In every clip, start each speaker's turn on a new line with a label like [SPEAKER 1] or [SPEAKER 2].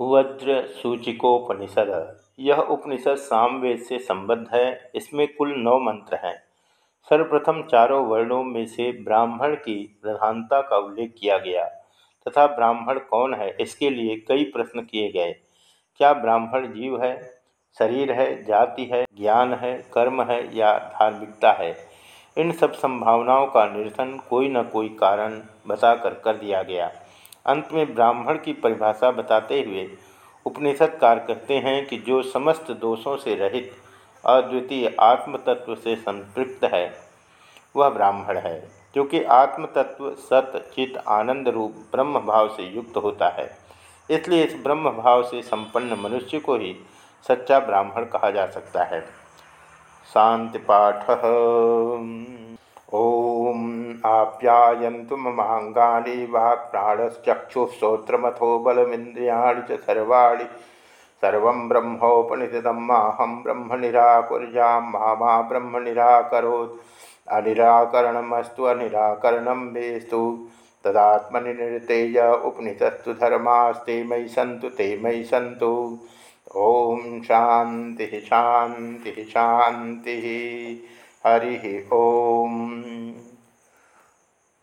[SPEAKER 1] वज्र सूचिकोपनिषद यह उपनिषद सामवेद से संबद्ध है। इसमें कुल नौ मंत्र हैं। सर्वप्रथम चारों वर्णों में से ब्राह्मण की प्रधानता का उल्लेख किया गया। तथा ब्राह्मण कौन है, इसके लिए कई प्रश्न किए गए। क्या ब्राह्मण जीव है, शरीर है, जाति है, ज्ञान है, कर्म है या धार्मिकता है? इन सब संभावनाओं का निरसन कोई न कोई कारण बताकर कर दिया गया। अंत में ब्राह्मण की परिभाषा बताते हुए उपनिषदकार कहते हैं कि जो समस्त दोषों से रहित अद्वितीय आत्म तत्व से संपृक्त है, वह ब्राह्मण है, क्योंकि आत्म तत्व सत, चित, आनंद रूप, ब्रह्म भाव से युक्त होता है। इसलिए इस ब्रह्म भाव से संपन्न मनुष्य को ही सच्चा ब्राह्मण कहा जा सकता है। शांति पाठ। आप्यायन्तु ममाङ्गानि वाक्प्राणश्चक्षुश्रोत्रमथो बलमिन्द्रियाणि च सर्वाणि। सर्वं ब्रह्मोपनिषदं माहं ब्रह्म निराकुर्यां मा ब्रह्म निराकरोत् अनिराकरणमस्तु अनिराकरणं मेस्तु तदात्मनि निरतेय धर्मास्ते मयि सन्तु ते मयि सन्तु। ॐ शान्तिः शान्तिः शान्तिः। हरि ओम।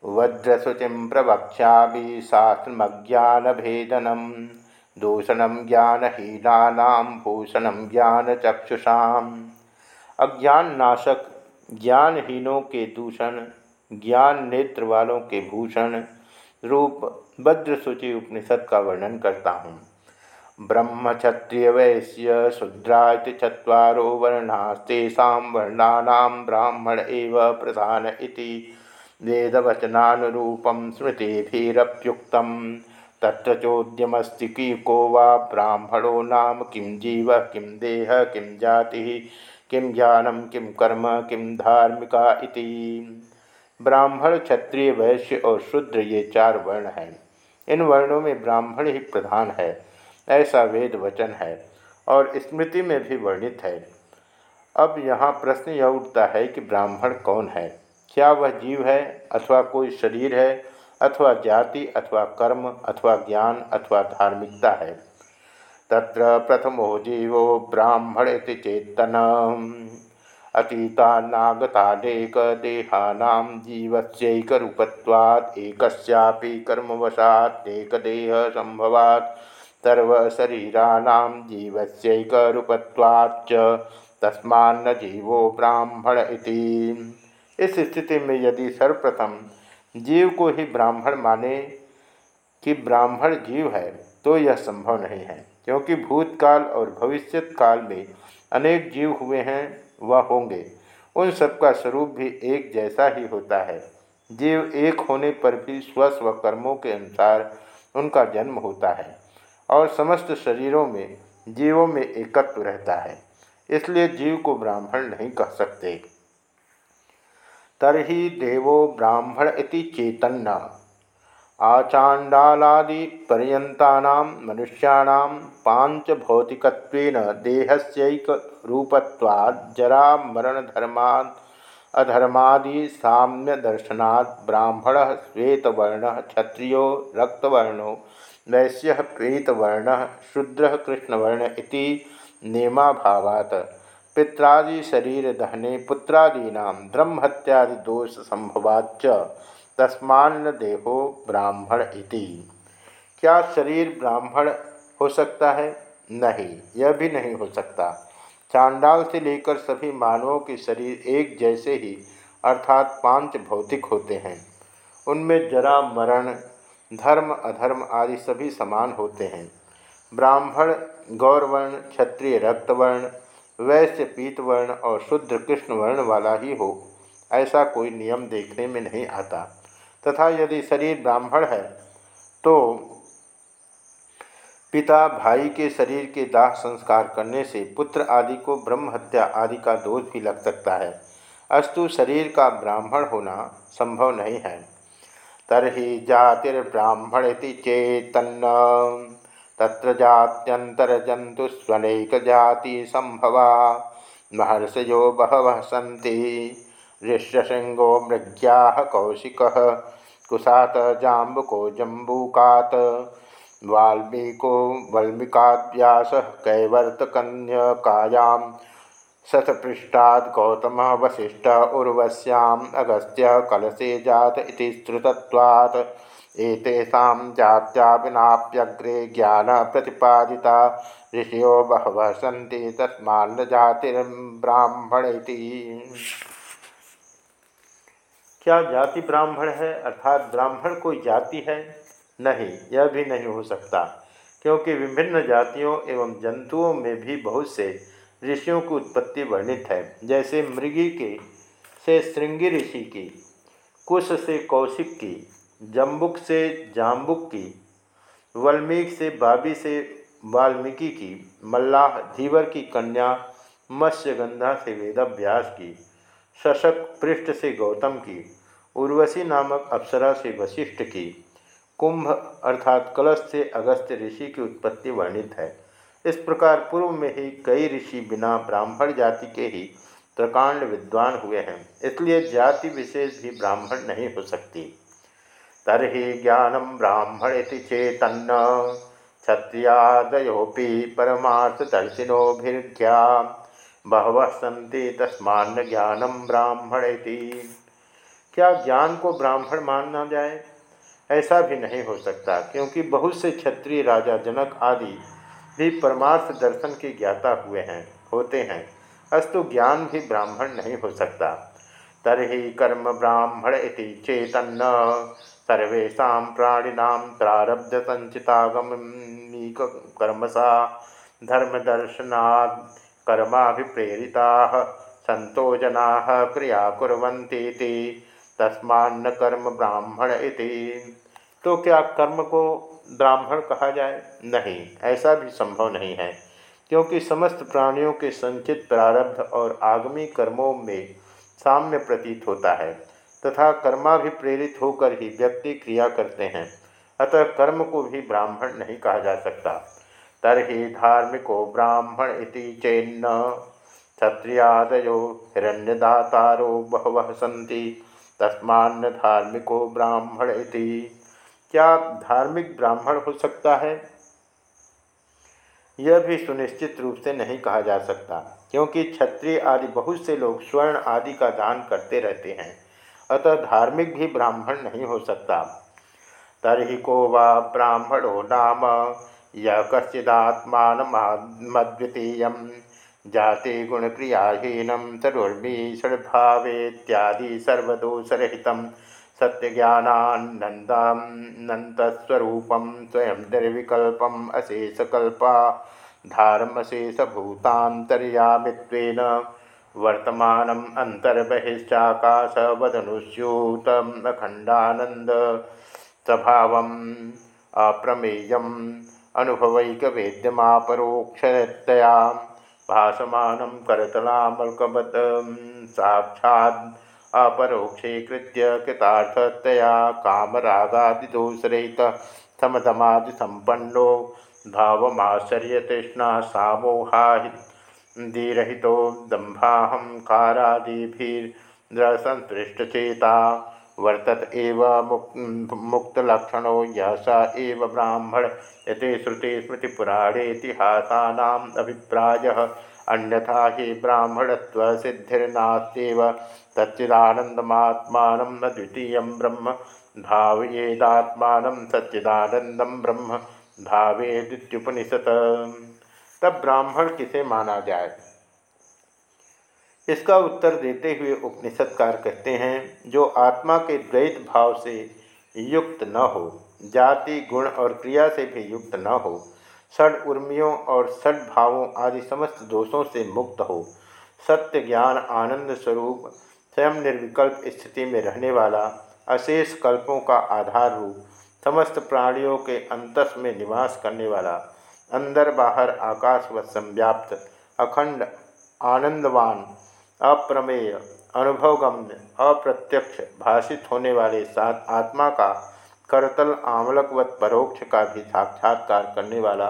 [SPEAKER 1] वज्रशुचि प्रवक्षा शास्त्रमज्ञानभेदनम। दूषण ज्ञानहीना भूषण ज्ञानचक्षुषा अज्ञान नाशक ज्ञानहीनों के दूषण ज्ञान नेत्र वालों के भूषण रूप वज्रसूचि उपनिषद का वर्णन करता हूँ। ब्रह्मक्षत्रियवैश्य शूद्रा चत्वारो वर्णास्तेषा वर्णानां ब्राह्मण एव प्रधान इति वेदवचनानुरूपं स्मृतिभिरप्युक्तं तत्र चोद्यमस्ति कि को वा ब्राह्मणो नाम किं जीव, किं देह, किं जाति, किं ज्ञानम किं कर्म, किं धार्मिका इति। ब्राह्मण, क्षत्रिय, वैश्य और शूद्र ये चार वर्ण हैं। इन वर्णों में ब्राह्मण ही प्रधान है, ऐसा वेद वचन है और स्मृति में भी वर्णित है। अब यहाँ प्रश्न यह उठता है कि ब्राह्मण कौन है? क्या वह जीव है, अथवा कोई शरीर है, अथवा जाति, अथवा कर्म, अथवा ज्ञान, अथवा धार्मिकता है? तत्र प्रथमो जीवो ब्राह्मण चेतन अतीतानागतानेक देहानां जीवस्यैकरूपत्वात्, एकस्यापि कर्मवशात् एकदेह संभवात् सर्वशरीराणां जीवस्यैकरूपत्वाच्च तस्मान्न जीवो ब्राह्मण इस स्थिति में यदि सर्वप्रथम जीव को ही ब्राह्मण माने कि ब्राह्मण जीव है तो यह संभव नहीं है, क्योंकि भूतकाल और भविष्यत काल में अनेक जीव हुए हैं व होंगे। उन सबका स्वरूप भी एक जैसा ही होता है। जीव एक होने पर भी स्वस्व कर्मों के अनुसार उनका जन्म होता है, और समस्त शरीरों में, जीवों में एकत्व रहता है। इसलिए जीव को ब्राह्मण नहीं कह सकते। तरही देवो ब्राह्मण इति चेतन्न। आचांडालादि पर्यता मनुष्याण पाँच भौतिक देहस्यक रूपत्वात् जरा मरण साम्य दर्शनात् ब्राह्मण श्वेतवर्ण क्षत्रियो रक्तवर्णो वैश्य प्रेतवर्ण शूद्र कृष्णवर्ण नेमाभावात्। पित्रादि शरीर दहने पुत्रादीना ब्रह्मत्यादि दोष संभवाच्च तस्मान्न देहो ब्राह्मण इति। क्या शरीर ब्राह्मण हो सकता है? नहीं, यह भी नहीं हो सकता। चांडाल से लेकर सभी मानवों के शरीर एक जैसे ही, अर्थात पाँच भौतिक होते हैं। उनमें जरा मरण, धर्म, अधर्म आदि सभी समान होते हैं। ब्राह्मण, गौरवर्ण, क्षत्रिय, रक्तवर्ण वैश्य पीतवर्ण और शुद्ध कृष्ण वर्ण वाला ही हो, ऐसा कोई नियम देखने में नहीं आता। तथा यदि शरीर ब्राह्मण है तो पिता भाई के शरीर के दाह संस्कार करने से पुत्र आदि को ब्रह्म हत्या आदि का दोष भी लग सकता है। अस्तु शरीर का ब्राह्मण होना संभव नहीं है। तरी जातिर्ब्राह्मण चेतन्न। त्र जात्यंतरजंतुस्वनक जाति संभवा महर्षयो बहव सी ऋष्यशृंगो मृग्या कौशिक। कुसात जाम्बुको जम्बूकात। वाल्मीको वल्मीकाव्यास कैवर्तकन्यकायां। शतपृष्ठात् गौतम वसिष्ठ उर्वश्याम् अगस्त्य कलशे जात इति श्रुतत्वात् एतेषां जात्या ज्ञान प्रतिपादिता ऋषियो बहवः सन्ति तस्मान्न जातिर्ब्राह्मण क्या जाति ब्राह्मण है? अर्थात ब्राह्मण कोई जाति है? नहीं, यह भी नहीं हो सकता, क्योंकि विभिन्न जातियों एवं जंतुओं में भी बहुत से ऋषियों की उत्पत्ति वर्णित है। जैसे मृगी के से श्रृंगी ऋषि की, कुश से कौशिक की जम्बुक से जाम्बुक की, वल्मीक से बाबी से वाल्मीकि की, मल्लाह धीवर की कन्या मत्स्यगंधा से वेदाभ्यास की, शशक पृष्ठ से गौतम की, उर्वशी नामक अप्सरा से वशिष्ठ की, कुंभ अर्थात कलश से अगस्त्य ऋषि की उत्पत्ति वर्णित है। इस प्रकार पूर्व में ही कई ऋषि बिना ब्राह्मण जाति के ही प्रकांड विद्वान हुए हैं, इसलिए जाति विशेष भी ब्राह्मण नहीं हो सकती। तरही ज्ञानम ब्राह्मण चेतन्न। क्षत्रियादयोपि परमार्थदर्शिनोभिर्ज्ञा। बहव सी तस्मान्न ज्ञानम ब्राह्मण क्या ज्ञान को ब्राह्मण मानना जाए? ऐसा भी नहीं हो सकता, क्योंकि बहुत से क्षत्रिय राजा जनक आदि भी परमार्थ दर्शन के ज्ञाता हुए हैं, होते हैं। अस्तु ज्ञान भी ब्राह्मण नहीं हो सकता। तरही कर्म ब्राह्मण इति चेतन्न। सर्वेशा प्राणिना प्रारब्ध संचितागमिक कर्मसा धर्मदर्शना कर्माभिप्रेरिता सतो जना क्रिया कुरंती तस्मान्न कर्म ब्राह्मण इति। तो क्या कर्म को ब्राह्मण कहा जाए? नहीं, ऐसा भी संभव नहीं है, क्योंकि समस्त प्राणियों के संचित प्रारब्ध और आगमी कर्मों में साम्य प्रतीत होता है। तथा कर्माभिप्रेरित होकर ही व्यक्ति क्रिया करते हैं। अतः कर्म को भी ब्राह्मण नहीं कहा जा सकता। तरही धार्मिको ब्राह्मण इति चेन्न। क्षत्रियादयो हिरण्यदातारो बहवः सन्ति। तस्मान्न धार्मिको ब्राह्मण इति। क्या धार्मिक ब्राह्मण हो सकता है? यह भी सुनिश्चित रूप से नहीं कहा जा सकता, क्योंकि क्षत्रिय आदि बहुत से लोग स्वर्ण आदि का दान करते रहते हैं। अतः धार्मिक भी ब्राह्मण नहीं हो सकता। तरही को वा ब्राह्मणो नाम यह कश्चिदात्मान मद्वितीय जाति गुणक्रियाहीनम षड्भावेत्यादि सर्वदोषरहित सत्यज्ञानानंदानंतस्वरूपम स्वयं निर्विकल्पम अशेषकल्पा धारमशेषभूतांतर्यामित्वेन वर्तमानम अंतर्बहिश्चाकाशवदनुस्यूतम अखंडानंद स्वभावम अप्रमेयम अनुभवैक वेद्यमापरोक्षतया भाषमानं करतलामल्कवत् साक्षात् अपरोक्षे कृत्य कृतार्थतया कामरागादिदोषरहितः समधमादिसम्पन्नो भावमाश्चर्यतृष्णा सामोहादिरहितो दम्भाहंकारादिभिर्संस्पृष्टचेता वर्तत एव मुक् मुक्तलक्षणो एव ब्राह्मण ये श्रुति स्मृतिपुराणेतिहासानाम् अभिप्रायः। अन्यथा हि ब्राह्मणत्व सिद्धिर्नास्त्येव सच्चिदानन्दमात्मानं न द्वितीय ब्रह्म। भावेदात्मानं सच्चिदानंदम ब्रह्म। भावेदित्युपनिषत्। तब ब्राह्मण किसे माना जाए? इसका उत्तर देते हुए उपनिषदकार कहते हैं, जो आत्मा के द्वैत भाव से युक्त न हो, जाति, गुण और क्रिया से भी युक्त न हो, षड उर्मियों और षड भावों आदि समस्त दोषों से मुक्त हो, सत्य ज्ञान आनंद स्वरूप, स्वयं निर्विकल्प स्थिति में रहने वाला अशेष कल्पों का आधार रूप, समस्त प्राणियों के अंतस में निवास करने वाला अंदर बाहर आकाश व संव्याप्त अखंड, आनंदवान, अप्रमेय, अनुभवगम्य, अप्रत्यक्ष भाषित होने वाले साथ आत्मा का करतल आमलकवत परोक्ष का भी साक्षात्कार करने वाला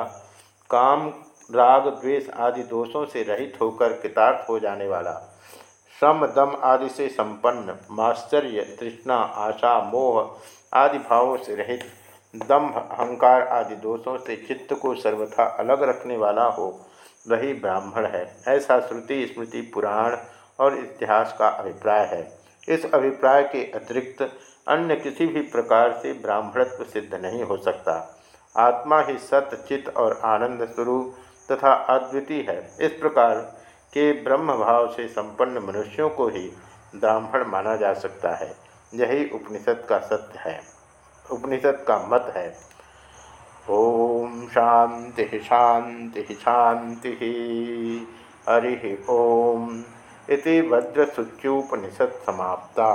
[SPEAKER 1] काम, राग, द्वेष आदि दोषों से रहित होकर कृतार्थ हो जाने वाला श्रम दम आदि से संपन्न, माश्चर्य, तृष्णा, आशा, मोह आदि भावों से रहित दम्भ अहंकार आदि दोषों से चित्त को सर्वथा अलग रखने वाला हो, वही ब्राह्मण है। ऐसा श्रुति, स्मृति, पुराण और इतिहास का अभिप्राय है। इस अभिप्राय के अतिरिक्त अन्य किसी भी प्रकार से ब्राह्मणत्व सिद्ध नहीं हो सकता। आत्मा ही सत्य चित्त और आनंद स्वरूप तथा अद्वितीय है। इस प्रकार के ब्रह्म भाव से संपन्न मनुष्यों को ही ब्राह्मण माना जा सकता है। यही उपनिषद का सत्य है। उपनिषद का मत है। ओम शांति शांति शांति हरि ओम। इति वज्रसुच्यूपनिषद समाप्ता।